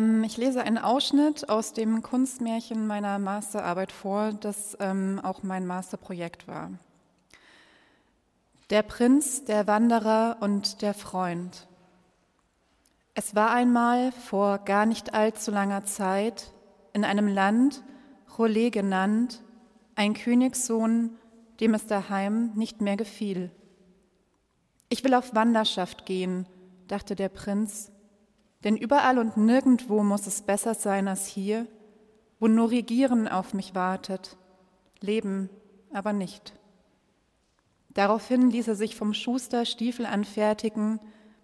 Ähm, ich lese einen Ausschnitt aus dem Kunstmärchen meiner Masterarbeit vor, das ähm, auch mein Masterprojekt war. Der Prinz, der Wanderer und der Freund. Es war einmal vor gar nicht allzu langer Zeit in einem Land, Rolé genannt, ein Königssohn, dem es daheim nicht mehr gefiel. Ich will auf Wanderschaft gehen, dachte der Prinz, denn überall und nirgendwo muss es besser sein als hier, wo nur Regieren auf mich wartet, Leben aber nicht. Daraufhin ließ er sich vom Schuster Stiefel anfertigen,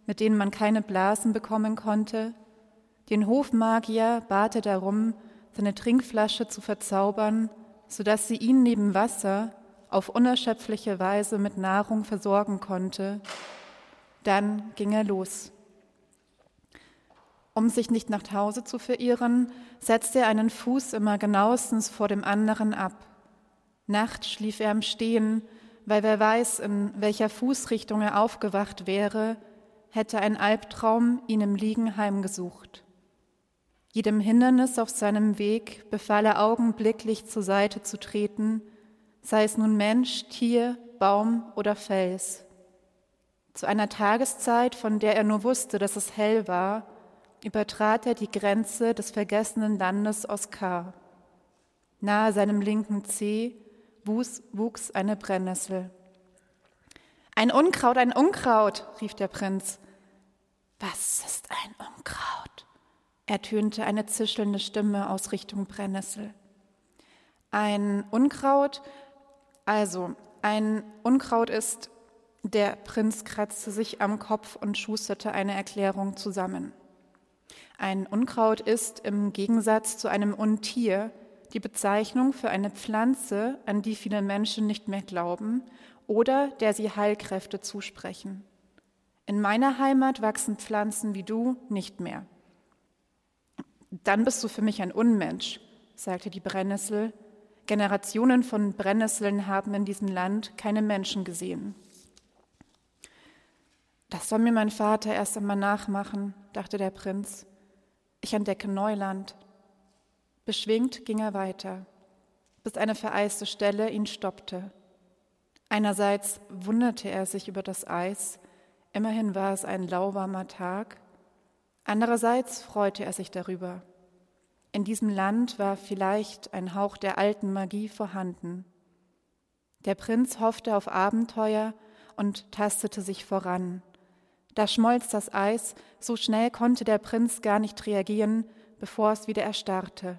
mit denen man keine Blasen bekommen konnte. Den Hofmagier bat er darum, seine Trinkflasche zu verzaubern, so dass sie ihn neben Wasser auf unerschöpfliche Weise mit Nahrung versorgen konnte. Dann ging er los. Um sich nicht nach Hause zu verirren, setzte er einen Fuß immer genauestens vor dem anderen ab. Nachts schlief er im Stehen, weil wer weiß, in welcher Fußrichtung er aufgewacht wäre, hätte ein Albtraum ihn im Liegen heimgesucht. Jedem Hindernis auf seinem Weg befahl er augenblicklich zur Seite zu treten, sei es nun Mensch, Tier, Baum oder Fels. Zu einer Tageszeit, von der er nur wusste, dass es hell war, übertrat er die Grenze des vergessenen Landes Oskar. Nahe seinem linken Zeh wuchs eine Brennnessel. Ein Unkraut, ein Unkraut, rief der Prinz. Was ist ein Unkraut? ertönte eine zischelnde Stimme aus Richtung Brennnessel. Ein Unkraut, also ein Unkraut ist, der Prinz kratzte sich am Kopf und schusterte eine Erklärung zusammen. Ein Unkraut ist im Gegensatz zu einem Untier die Bezeichnung für eine Pflanze, an die viele Menschen nicht mehr glauben oder der sie Heilkräfte zusprechen. In meiner Heimat wachsen Pflanzen wie du nicht mehr. Dann bist du für mich ein Unmensch, sagte die Brennnessel. Generationen von Brennnesseln haben in diesem Land keine Menschen gesehen. Das soll mir mein Vater erst einmal nachmachen, dachte der Prinz. Ich entdecke Neuland. Beschwingt ging er weiter, bis eine vereiste Stelle ihn stoppte. Einerseits wunderte er sich über das Eis, immerhin war es ein lauwarmer Tag, andererseits freute er sich darüber. In diesem Land war vielleicht ein Hauch der alten Magie vorhanden. Der Prinz hoffte auf Abenteuer und tastete sich voran. Da schmolz das Eis, so schnell konnte der Prinz gar nicht reagieren, bevor es wieder erstarrte.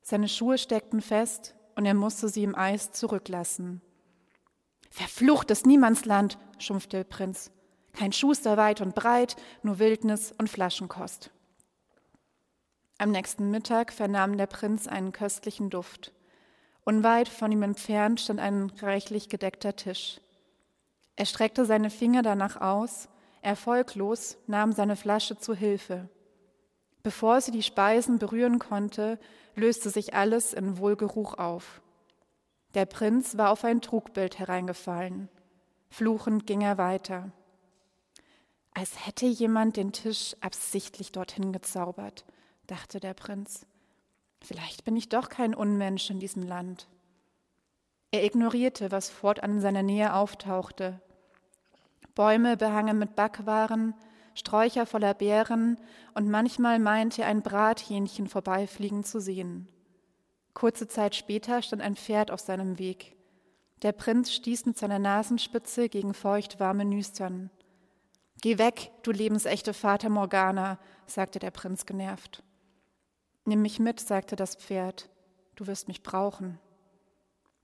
Seine Schuhe steckten fest und er musste sie im Eis zurücklassen. Verfluchtes Niemandsland, schimpfte der Prinz. Kein Schuster weit und breit, nur Wildnis und Flaschenkost. Am nächsten Mittag vernahm der Prinz einen köstlichen Duft. Unweit von ihm entfernt stand ein reichlich gedeckter Tisch. Er streckte seine Finger danach aus, erfolglos nahm seine Flasche zu Hilfe. Bevor sie die Speisen berühren konnte, löste sich alles in Wohlgeruch auf. Der Prinz war auf ein Trugbild hereingefallen. Fluchend ging er weiter. Als hätte jemand den Tisch absichtlich dorthin gezaubert, dachte der Prinz. Vielleicht bin ich doch kein Unmensch in diesem Land. Er ignorierte, was fortan in seiner Nähe auftauchte, Bäume behangen mit Backwaren, Sträucher voller Beeren und manchmal meinte ein Brathähnchen vorbeifliegen zu sehen. Kurze Zeit später stand ein Pferd auf seinem Weg. Der Prinz stieß mit seiner Nasenspitze gegen feuchtwarme Nüstern. Geh weg, du lebensechte Vater Morgana, sagte der Prinz genervt. Nimm mich mit, sagte das Pferd. Du wirst mich brauchen.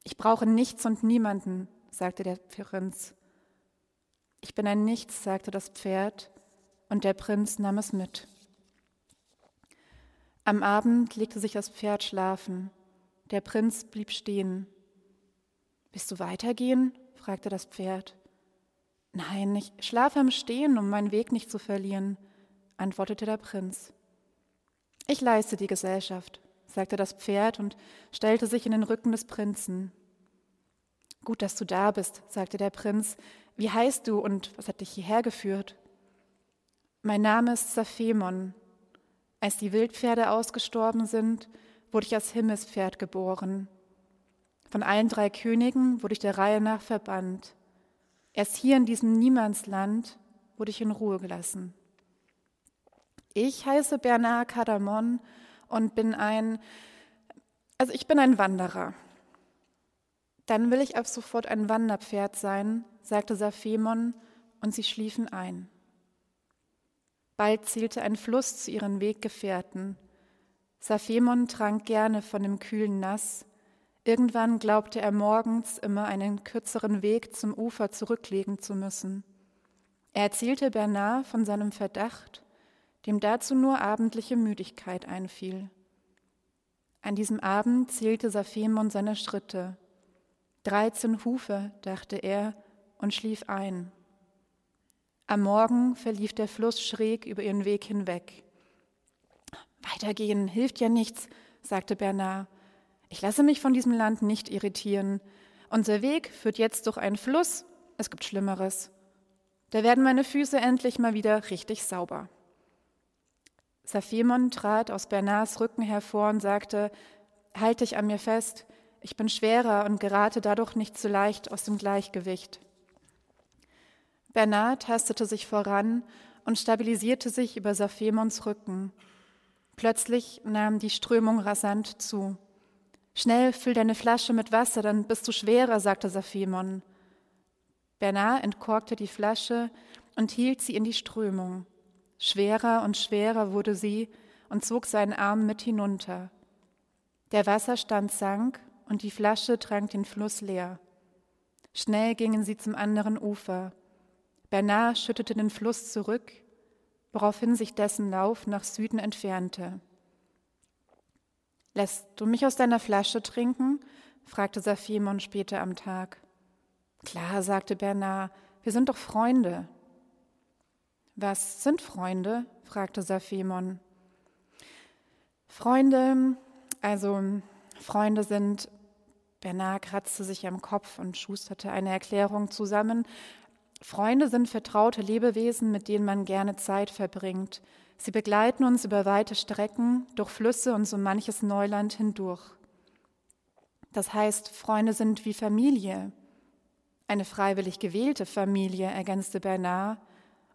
Ich brauche nichts und niemanden, sagte der Prinz. Ich bin ein Nichts, sagte das Pferd, und der Prinz nahm es mit. Am Abend legte sich das Pferd schlafen. Der Prinz blieb stehen. Willst du weitergehen? fragte das Pferd. Nein, ich schlafe am Stehen, um meinen Weg nicht zu verlieren, antwortete der Prinz. Ich leiste die Gesellschaft, sagte das Pferd und stellte sich in den Rücken des Prinzen. Gut, dass du da bist, sagte der Prinz, wie heißt du und was hat dich hierher geführt? Mein Name ist Saphemon. Als die Wildpferde ausgestorben sind, wurde ich als Himmelspferd geboren. Von allen drei Königen wurde ich der Reihe nach verbannt. Erst hier in diesem Niemandsland wurde ich in Ruhe gelassen. Ich heiße Bernard Cadamon und bin ein, also ich bin ein Wanderer. Dann will ich ab sofort ein Wanderpferd sein, sagte Saphemon, und sie schliefen ein. Bald zielte ein Fluss zu ihren Weggefährten. Saphemon trank gerne von dem kühlen Nass. Irgendwann glaubte er morgens immer einen kürzeren Weg zum Ufer zurücklegen zu müssen. Er erzählte Bernard von seinem Verdacht, dem dazu nur abendliche Müdigkeit einfiel. An diesem Abend zählte Saphemon seine Schritte. Dreizehn Hufe, dachte er, und schlief ein. Am Morgen verlief der Fluss schräg über ihren Weg hinweg. Weitergehen hilft ja nichts, sagte Bernard. Ich lasse mich von diesem Land nicht irritieren. Unser Weg führt jetzt durch einen Fluss. Es gibt Schlimmeres. Da werden meine Füße endlich mal wieder richtig sauber. Saphemon trat aus Bernards Rücken hervor und sagte, Halt dich an mir fest, ich bin schwerer und gerate dadurch nicht so leicht aus dem Gleichgewicht. Bernard tastete sich voran und stabilisierte sich über Saphemons Rücken. Plötzlich nahm die Strömung rasant zu. Schnell füll deine Flasche mit Wasser, dann bist du schwerer, sagte Saphemon. Bernard entkorkte die Flasche und hielt sie in die Strömung. Schwerer und schwerer wurde sie und zog seinen Arm mit hinunter. Der Wasserstand sank und die Flasche trank den Fluss leer. Schnell gingen sie zum anderen Ufer. Bernard schüttete den Fluss zurück, woraufhin sich dessen Lauf nach Süden entfernte. Lässt du mich aus deiner Flasche trinken? fragte Saphimon später am Tag. Klar, sagte Bernard, wir sind doch Freunde. Was sind Freunde? fragte Saphemon. Freunde, also Freunde sind, Bernard kratzte sich am Kopf und schusterte eine Erklärung zusammen. Freunde sind vertraute Lebewesen, mit denen man gerne Zeit verbringt. Sie begleiten uns über weite Strecken, durch Flüsse und so manches Neuland hindurch. Das heißt, Freunde sind wie Familie. Eine freiwillig gewählte Familie, ergänzte Bernard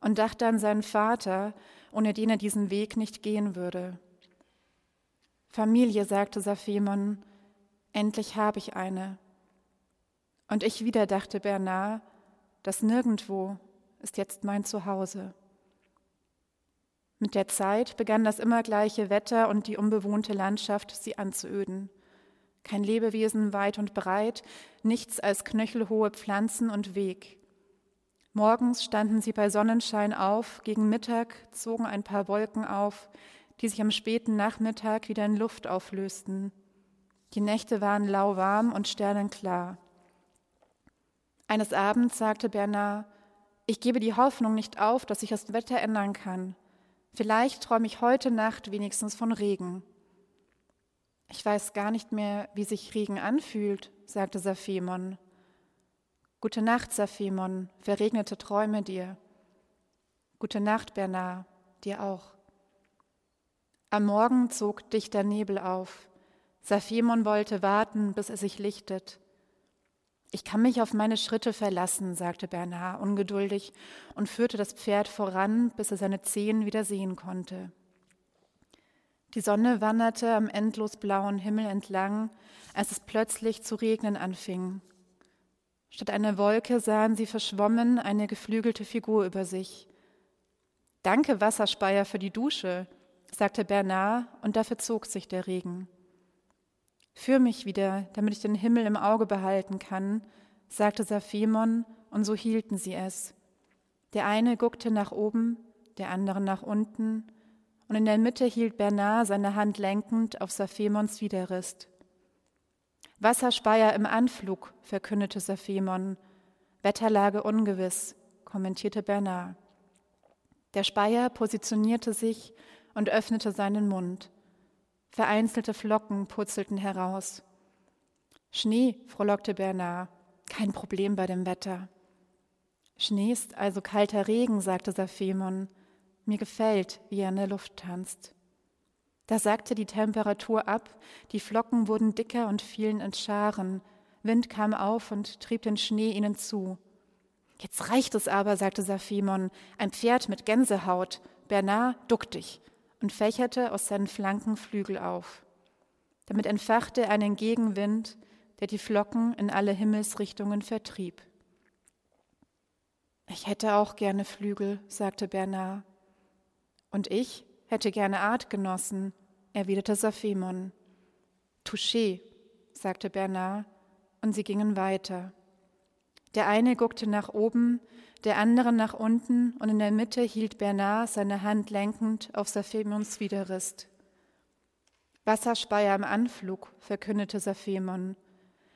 und dachte an seinen Vater, ohne den er diesen Weg nicht gehen würde. Familie, sagte Saphemon, endlich habe ich eine. Und ich wieder dachte Bernard, das Nirgendwo ist jetzt mein Zuhause. Mit der Zeit begann das immer gleiche Wetter und die unbewohnte Landschaft sie anzuöden. Kein Lebewesen weit und breit, nichts als knöchelhohe Pflanzen und Weg. Morgens standen sie bei Sonnenschein auf, gegen Mittag zogen ein paar Wolken auf, die sich am späten Nachmittag wieder in Luft auflösten. Die Nächte waren lauwarm und sternenklar. Eines Abends sagte Bernard, ich gebe die Hoffnung nicht auf, dass sich das Wetter ändern kann. Vielleicht träume ich heute Nacht wenigstens von Regen. Ich weiß gar nicht mehr, wie sich Regen anfühlt, sagte Saphemon. Gute Nacht, Saphemon, verregnete Träume dir. Gute Nacht, Bernard, dir auch. Am Morgen zog dichter Nebel auf. Saphemon wollte warten, bis er sich lichtet. Ich kann mich auf meine Schritte verlassen, sagte Bernard ungeduldig und führte das Pferd voran, bis er seine Zehen wieder sehen konnte. Die Sonne wanderte am endlos blauen Himmel entlang, als es plötzlich zu regnen anfing. Statt einer Wolke sahen sie verschwommen eine geflügelte Figur über sich. Danke, Wasserspeier, für die Dusche, sagte Bernard, und dafür zog sich der Regen. Führ mich wieder, damit ich den Himmel im Auge behalten kann, sagte Saphemon, und so hielten sie es. Der eine guckte nach oben, der andere nach unten, und in der Mitte hielt Bernard seine Hand lenkend auf Saphemons Widerrist. Wasserspeier im Anflug, verkündete Saphemon. Wetterlage ungewiss, kommentierte Bernard. Der Speier positionierte sich und öffnete seinen Mund. Vereinzelte Flocken purzelten heraus. Schnee, frohlockte Bernard. Kein Problem bei dem Wetter. Schnee ist also kalter Regen, sagte Saphemon. Mir gefällt, wie er in der Luft tanzt. Da sagte die Temperatur ab, die Flocken wurden dicker und fielen in Scharen, Wind kam auf und trieb den Schnee ihnen zu. Jetzt reicht es aber, sagte Saphimon, ein Pferd mit Gänsehaut. Bernard, duck dich, und fächerte aus seinen Flanken Flügel auf. Damit entfachte er einen Gegenwind, der die Flocken in alle Himmelsrichtungen vertrieb. Ich hätte auch gerne Flügel, sagte Bernard. Und ich hätte gerne Artgenossen, erwiderte Saphemon. Touché, sagte Bernard, und sie gingen weiter. Der eine guckte nach oben, der andere nach unten, und in der Mitte hielt Bernard seine Hand lenkend auf Saphemons Widerrist. Wasserspeier im Anflug, verkündete Saphemon.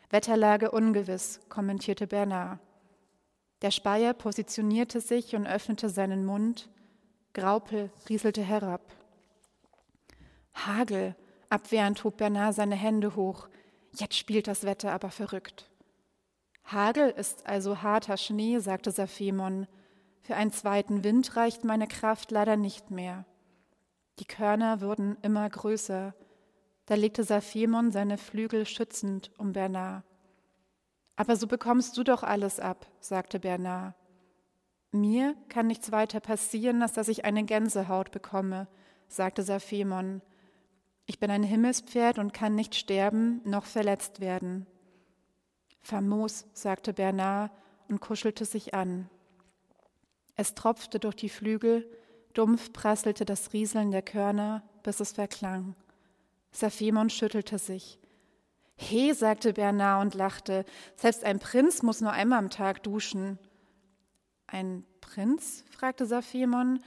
Wetterlage ungewiss, kommentierte Bernard. Der Speier positionierte sich und öffnete seinen Mund. Graupel rieselte herab. Hagel, abwehrend hob Bernard seine Hände hoch. Jetzt spielt das Wetter aber verrückt. Hagel ist also harter Schnee, sagte Saphemon. Für einen zweiten Wind reicht meine Kraft leider nicht mehr. Die Körner wurden immer größer. Da legte Saphemon seine Flügel schützend um Bernard. Aber so bekommst du doch alles ab, sagte Bernard. Mir kann nichts weiter passieren, als dass ich eine Gänsehaut bekomme, sagte Saphemon. Ich bin ein Himmelspferd und kann nicht sterben noch verletzt werden. Famos, sagte Bernard und kuschelte sich an. Es tropfte durch die Flügel, dumpf prasselte das Rieseln der Körner, bis es verklang. Saphemon schüttelte sich. He, sagte Bernard und lachte, selbst ein Prinz muss nur einmal am Tag duschen. Ein Prinz? fragte Saphemon.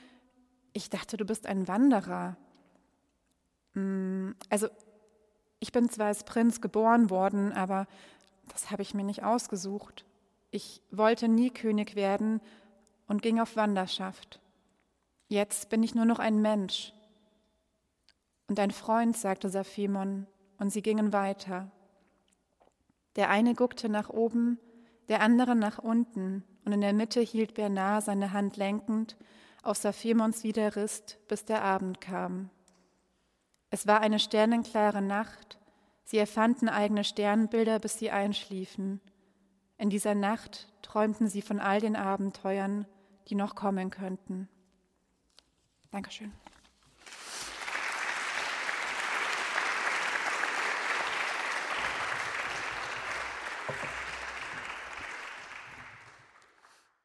Ich dachte, du bist ein Wanderer. Mm, also, ich bin zwar als Prinz geboren worden, aber das habe ich mir nicht ausgesucht. Ich wollte nie König werden und ging auf Wanderschaft. Jetzt bin ich nur noch ein Mensch. Und ein Freund, sagte Saphimon, und sie gingen weiter. Der eine guckte nach oben, der andere nach unten, und in der Mitte hielt Bernard seine Hand lenkend auf Saphimons Widerrist, bis der Abend kam. Es war eine sternenklare Nacht, Sie erfanden eigene Sternbilder, bis sie einschliefen. In dieser Nacht träumten sie von all den Abenteuern, die noch kommen könnten. Dankeschön.